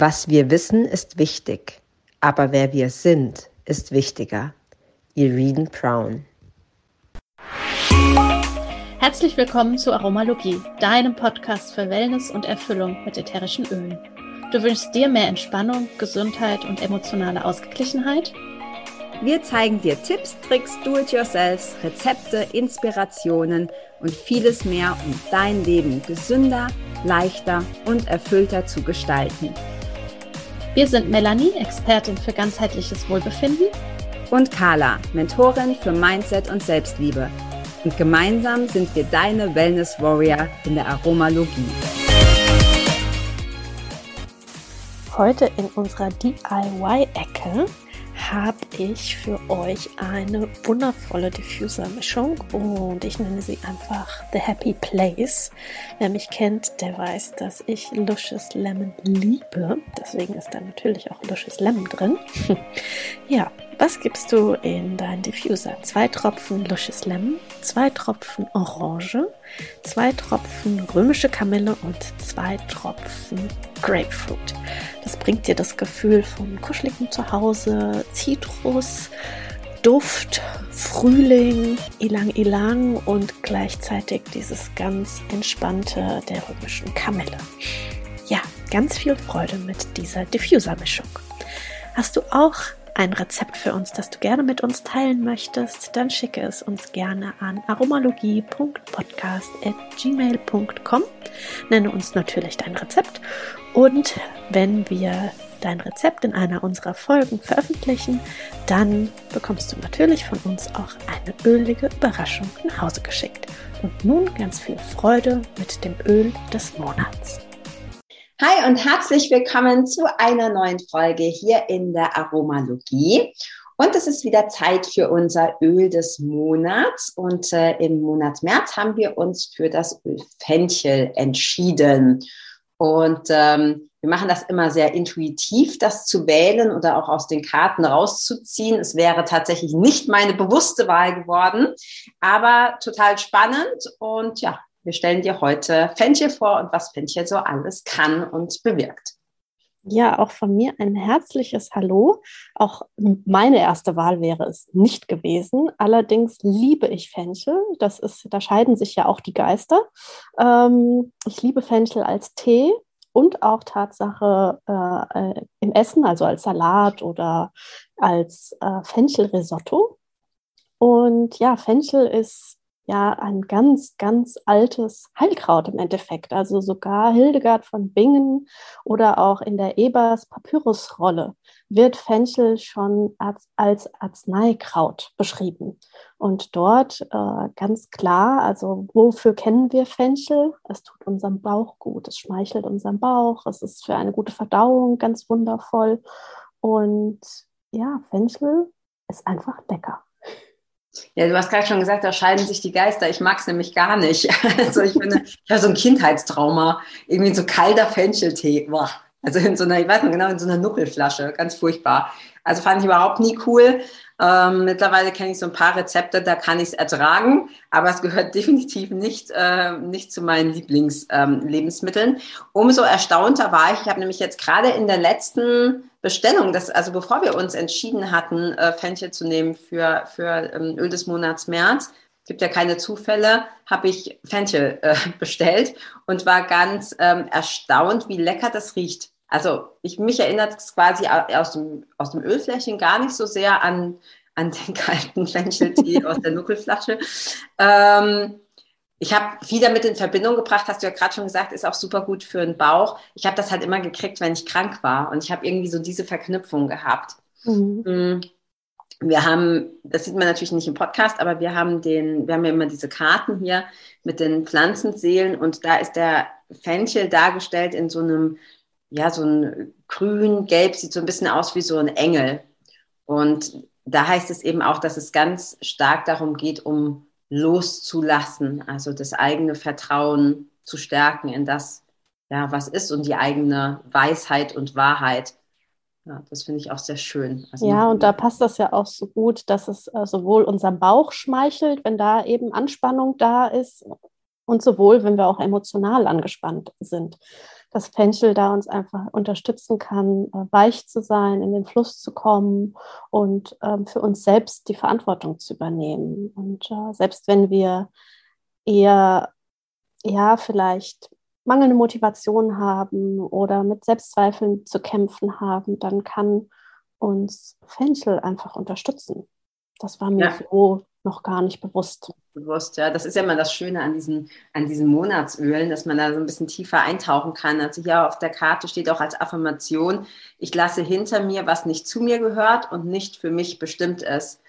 Was wir wissen, ist wichtig, aber wer wir sind, ist wichtiger. Irene Brown. Herzlich willkommen zu Aromalogie, deinem Podcast für Wellness und Erfüllung mit ätherischen Ölen. Du wünschst dir mehr Entspannung, Gesundheit und emotionale Ausgeglichenheit? Wir zeigen dir Tipps, Tricks, Do-it-yourselfs, Rezepte, Inspirationen und vieles mehr, um dein Leben gesünder, leichter und erfüllter zu gestalten. Wir sind Melanie, Expertin für ganzheitliches Wohlbefinden. Und Carla, Mentorin für Mindset und Selbstliebe. Und gemeinsam sind wir deine Wellness Warrior in der Aromalogie. Heute in unserer DIY-Ecke habe ich für euch eine wundervolle Diffuser-Mischung und ich nenne sie einfach The Happy Place. Wer mich kennt, der weiß, dass ich Luscious Lemon liebe. Deswegen ist da natürlich auch Luscious Lemon drin. ja, was gibst du in deinen Diffuser? Zwei Tropfen Luscious Lemon, zwei Tropfen Orange, zwei Tropfen römische Kamille und zwei Tropfen Grapefruit. Das bringt dir das Gefühl von kuscheligem Zuhause, Zitrus, Duft, Frühling, Ilang Ilang und gleichzeitig dieses ganz entspannte der römischen Kamille. Ja, ganz viel Freude mit dieser Diffuser-Mischung. Hast du auch ein Rezept für uns, das du gerne mit uns teilen möchtest, dann schicke es uns gerne an aromalogie.podcast.gmail.com. Nenne uns natürlich dein Rezept und wenn wir dein Rezept in einer unserer Folgen veröffentlichen, dann bekommst du natürlich von uns auch eine ölige Überraschung nach Hause geschickt. Und nun ganz viel Freude mit dem Öl des Monats. Hi und herzlich willkommen zu einer neuen Folge hier in der Aromalogie. Und es ist wieder Zeit für unser Öl des Monats. Und äh, im Monat März haben wir uns für das Öl Fenchel entschieden. Und ähm, wir machen das immer sehr intuitiv, das zu wählen oder auch aus den Karten rauszuziehen. Es wäre tatsächlich nicht meine bewusste Wahl geworden, aber total spannend. Und ja, wir stellen dir heute Fenchel vor und was Fenchel so alles kann und bewirkt. Ja, auch von mir ein herzliches Hallo. Auch meine erste Wahl wäre es nicht gewesen. Allerdings liebe ich Fenchel. Das ist, da scheiden sich ja auch die Geister. Ähm, ich liebe Fenchel als Tee und auch Tatsache äh, äh im Essen, also als Salat oder als äh, Fenchelrisotto. Und ja, Fenchel ist ja ein ganz, ganz altes Heilkraut im Endeffekt. Also sogar Hildegard von Bingen oder auch in der Ebers Papyrusrolle wird Fenchel schon als, als Arzneikraut beschrieben. Und dort äh, ganz klar, also wofür kennen wir Fenchel? Es tut unserem Bauch gut, es schmeichelt unserem Bauch, es ist für eine gute Verdauung ganz wundervoll. Und ja, Fenchel ist einfach lecker. Ja, du hast gerade schon gesagt, da scheiden sich die Geister. Ich mag es nämlich gar nicht. Also ich finde, ich habe so ein Kindheitstrauma. Irgendwie so kalter Fencheltee. Boah. Also in so einer, ich weiß nicht genau, in so einer Nuckelflasche. Ganz furchtbar. Also fand ich überhaupt nie cool. Ähm, mittlerweile kenne ich so ein paar Rezepte, da kann ich es ertragen, aber es gehört definitiv nicht, äh, nicht zu meinen Lieblingslebensmitteln. Ähm, Umso erstaunter war ich, ich habe nämlich jetzt gerade in der letzten Bestellung, das, also bevor wir uns entschieden hatten, äh, Fenchel zu nehmen für, für ähm, Öl des Monats März, gibt ja keine Zufälle, habe ich Fenchel äh, bestellt und war ganz ähm, erstaunt, wie lecker das riecht. Also ich, mich erinnert es quasi aus dem, aus dem Ölfläschchen gar nicht so sehr an, an den kalten Fencheltee aus der Nuckelflasche. Ähm, ich habe viel damit in Verbindung gebracht, hast du ja gerade schon gesagt, ist auch super gut für den Bauch. Ich habe das halt immer gekriegt, wenn ich krank war. Und ich habe irgendwie so diese Verknüpfung gehabt. Mhm. Mm. Wir haben, das sieht man natürlich nicht im Podcast, aber wir haben den, wir haben ja immer diese Karten hier mit den Pflanzenseelen und da ist der Fenchel dargestellt in so einem ja, so ein grün-gelb, sieht so ein bisschen aus wie so ein Engel. Und da heißt es eben auch, dass es ganz stark darum geht, um loszulassen, also das eigene Vertrauen zu stärken in das, ja, was ist und die eigene Weisheit und Wahrheit. Ja, das finde ich auch sehr schön. Also ja, und da passt das ja auch so gut, dass es äh, sowohl unserem Bauch schmeichelt, wenn da eben Anspannung da ist, und sowohl, wenn wir auch emotional angespannt sind. Dass Fenchel da uns einfach unterstützen kann, äh, weich zu sein, in den Fluss zu kommen und ähm, für uns selbst die Verantwortung zu übernehmen. Und äh, selbst wenn wir eher, ja, vielleicht mangelnde Motivation haben oder mit Selbstzweifeln zu kämpfen haben, dann kann uns Fenchel einfach unterstützen. Das war mir ja. so noch gar nicht bewusst. Bewusst, ja. Das ist ja immer das Schöne an diesen, an diesen Monatsölen, dass man da so ein bisschen tiefer eintauchen kann. Also hier auf der Karte steht auch als Affirmation, ich lasse hinter mir, was nicht zu mir gehört und nicht für mich bestimmt ist.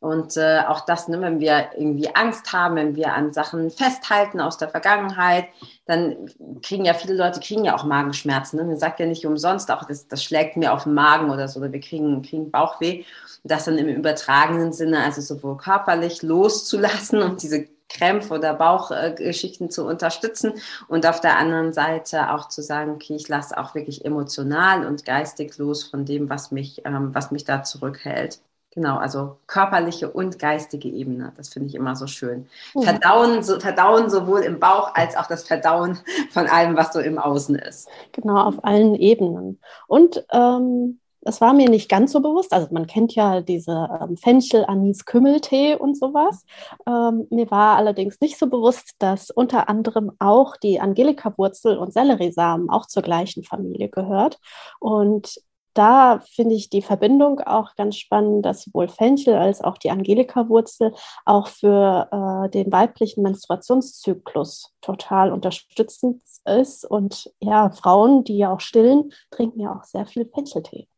Und äh, auch das, ne, wenn wir irgendwie Angst haben, wenn wir an Sachen festhalten aus der Vergangenheit, dann kriegen ja viele Leute kriegen ja auch Magenschmerzen. Ne? Man sagt ja nicht umsonst, auch das, das schlägt mir auf den Magen oder so, oder wir kriegen, kriegen Bauchweh. Das dann im übertragenen Sinne, also sowohl körperlich loszulassen und diese Krämpfe oder Bauchgeschichten äh, zu unterstützen und auf der anderen Seite auch zu sagen, okay, ich lasse auch wirklich emotional und geistig los von dem, was mich, ähm, was mich da zurückhält. Genau, also körperliche und geistige Ebene. Das finde ich immer so schön. Mhm. Verdauen, so, verdauen sowohl im Bauch als auch das Verdauen von allem, was so im Außen ist. Genau, auf allen Ebenen. Und ähm, das war mir nicht ganz so bewusst. Also man kennt ja diese ähm, Fenchel, Anis, Kümmeltee und sowas. Ähm, mir war allerdings nicht so bewusst, dass unter anderem auch die Angelika-Wurzel und Selleriesamen auch zur gleichen Familie gehört. Und da finde ich die Verbindung auch ganz spannend, dass sowohl Fenchel als auch die Angelika-Wurzel auch für äh, den weiblichen Menstruationszyklus total unterstützend ist. Und ja, Frauen, die ja auch stillen, trinken ja auch sehr viel Fencheltee.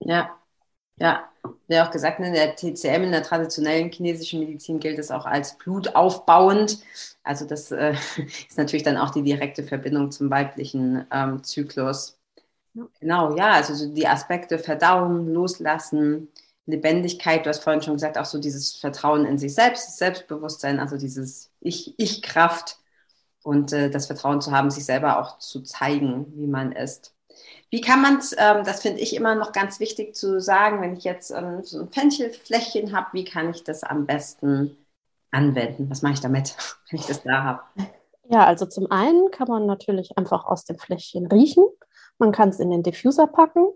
Ja, ja, ja auch gesagt, in der TCM, in der traditionellen chinesischen Medizin gilt es auch als blutaufbauend. Also das äh, ist natürlich dann auch die direkte Verbindung zum weiblichen ähm, Zyklus. Genau, ja, also so die Aspekte Verdauung, Loslassen, Lebendigkeit, du hast vorhin schon gesagt, auch so dieses Vertrauen in sich selbst, Selbstbewusstsein, also dieses Ich-Kraft und äh, das Vertrauen zu haben, sich selber auch zu zeigen, wie man ist. Wie kann man es, ähm, das finde ich immer noch ganz wichtig zu sagen, wenn ich jetzt ähm, so ein Fenchelfläschchen habe, wie kann ich das am besten anwenden? Was mache ich damit, wenn ich das da habe? Ja, also zum einen kann man natürlich einfach aus dem Fläschchen riechen. Man kann es in den Diffuser packen.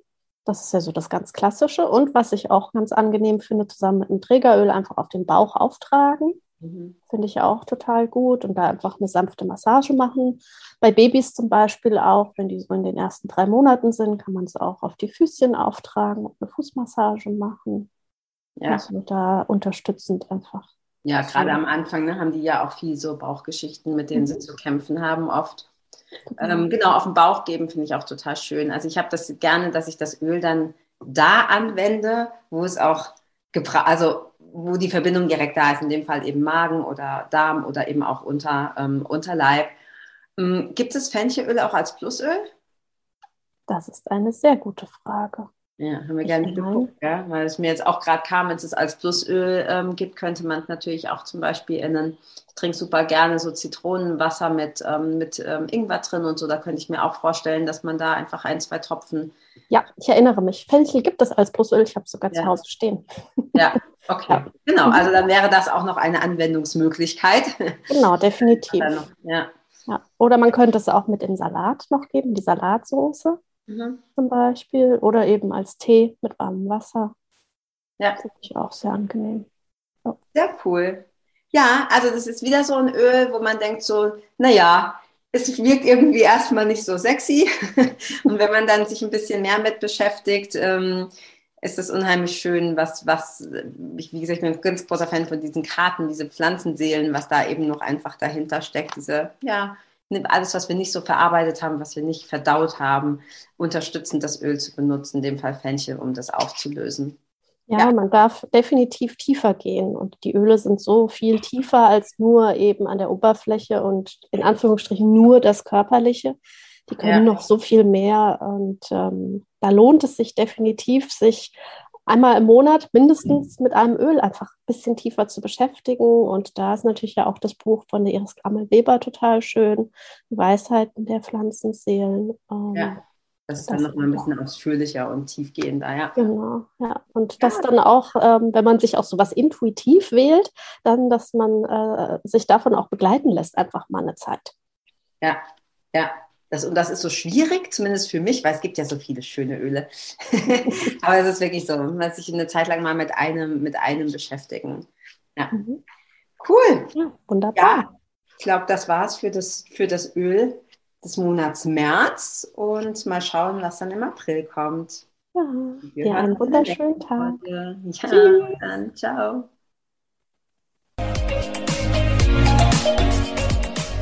Das ist ja so das ganz Klassische. Und was ich auch ganz angenehm finde, zusammen mit einem Trägeröl einfach auf den Bauch auftragen. Mhm. Finde ich auch total gut. Und da einfach eine sanfte Massage machen. Bei Babys zum Beispiel auch, wenn die so in den ersten drei Monaten sind, kann man es auch auf die Füßchen auftragen und eine Fußmassage machen. Ja. Also da unterstützend einfach. Ja, gerade am Anfang ne, haben die ja auch viel so Bauchgeschichten, mit denen mhm. sie zu kämpfen haben oft. Ähm, genau, auf den Bauch geben finde ich auch total schön. Also ich habe das gerne, dass ich das Öl dann da anwende, wo es auch also wo die Verbindung direkt da ist, in dem Fall eben Magen oder Darm oder eben auch unter, ähm, Unterleib. Ähm, gibt es Fenchelöl auch als Plusöl? Das ist eine sehr gute Frage. Ja, haben wir gerne geguckt, ja? weil es mir jetzt auch gerade kam, wenn es als Plusöl ähm, gibt, könnte man natürlich auch zum Beispiel in einen, ich trinke super gerne so Zitronenwasser mit, ähm, mit ähm, Ingwer drin und so, da könnte ich mir auch vorstellen, dass man da einfach ein, zwei Tropfen. Ja, ich erinnere mich. Fenchel gibt es als Plusöl, ich habe es sogar ja. zu Hause stehen. Ja, okay. Ja. Genau, also dann wäre das auch noch eine Anwendungsmöglichkeit. Genau, definitiv. ja. ja. Oder man könnte es auch mit dem Salat noch geben, die Salatsoße mhm. zum Beispiel oder eben als Tee mit warmem Wasser. Ja. Das finde ich auch sehr angenehm. So. Sehr cool. Ja, also das ist wieder so ein Öl, wo man denkt so, naja, es wirkt irgendwie erstmal nicht so sexy. Und wenn man dann sich ein bisschen mehr mit beschäftigt, ähm, ist es unheimlich schön, was, was, ich, wie gesagt, ich bin ein ganz großer Fan von diesen Karten, diese Pflanzenseelen, was da eben noch einfach dahinter steckt, diese, ja, alles, was wir nicht so verarbeitet haben, was wir nicht verdaut haben, unterstützend das Öl zu benutzen, in dem Fall Fenchel, um das aufzulösen. Ja, ja, man darf definitiv tiefer gehen und die Öle sind so viel tiefer als nur eben an der Oberfläche und in Anführungsstrichen nur das Körperliche. Die können ja. noch so viel mehr und ähm, da lohnt es sich definitiv, sich einmal im Monat mindestens mit einem Öl einfach ein bisschen tiefer zu beschäftigen. Und da ist natürlich ja auch das Buch von der Iris Gammel-Weber total schön, die Weisheiten der Pflanzenseelen. Ähm, ja. Das ist dann nochmal ein bisschen ausführlicher und tiefgehender, ja. Genau, ja. Und das dann auch, ähm, wenn man sich auch so was intuitiv wählt, dann, dass man äh, sich davon auch begleiten lässt, einfach mal eine Zeit. Ja, ja, Das, und das ist so schwierig, zumindest für mich, weil es gibt ja so viele schöne Öle. Aber es ist wirklich so, man muss sich eine Zeit lang mal mit einem, mit einem beschäftigen. Ja. Mhm. Cool. Ja, wunderbar. Ja, ich glaube, das war's für das, für das Öl des Monats März und mal schauen, was dann im April kommt. Ja, ja einen wunderschönen Tag. Ja, Tschüss. dann ciao.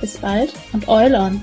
Bis bald und Eulon!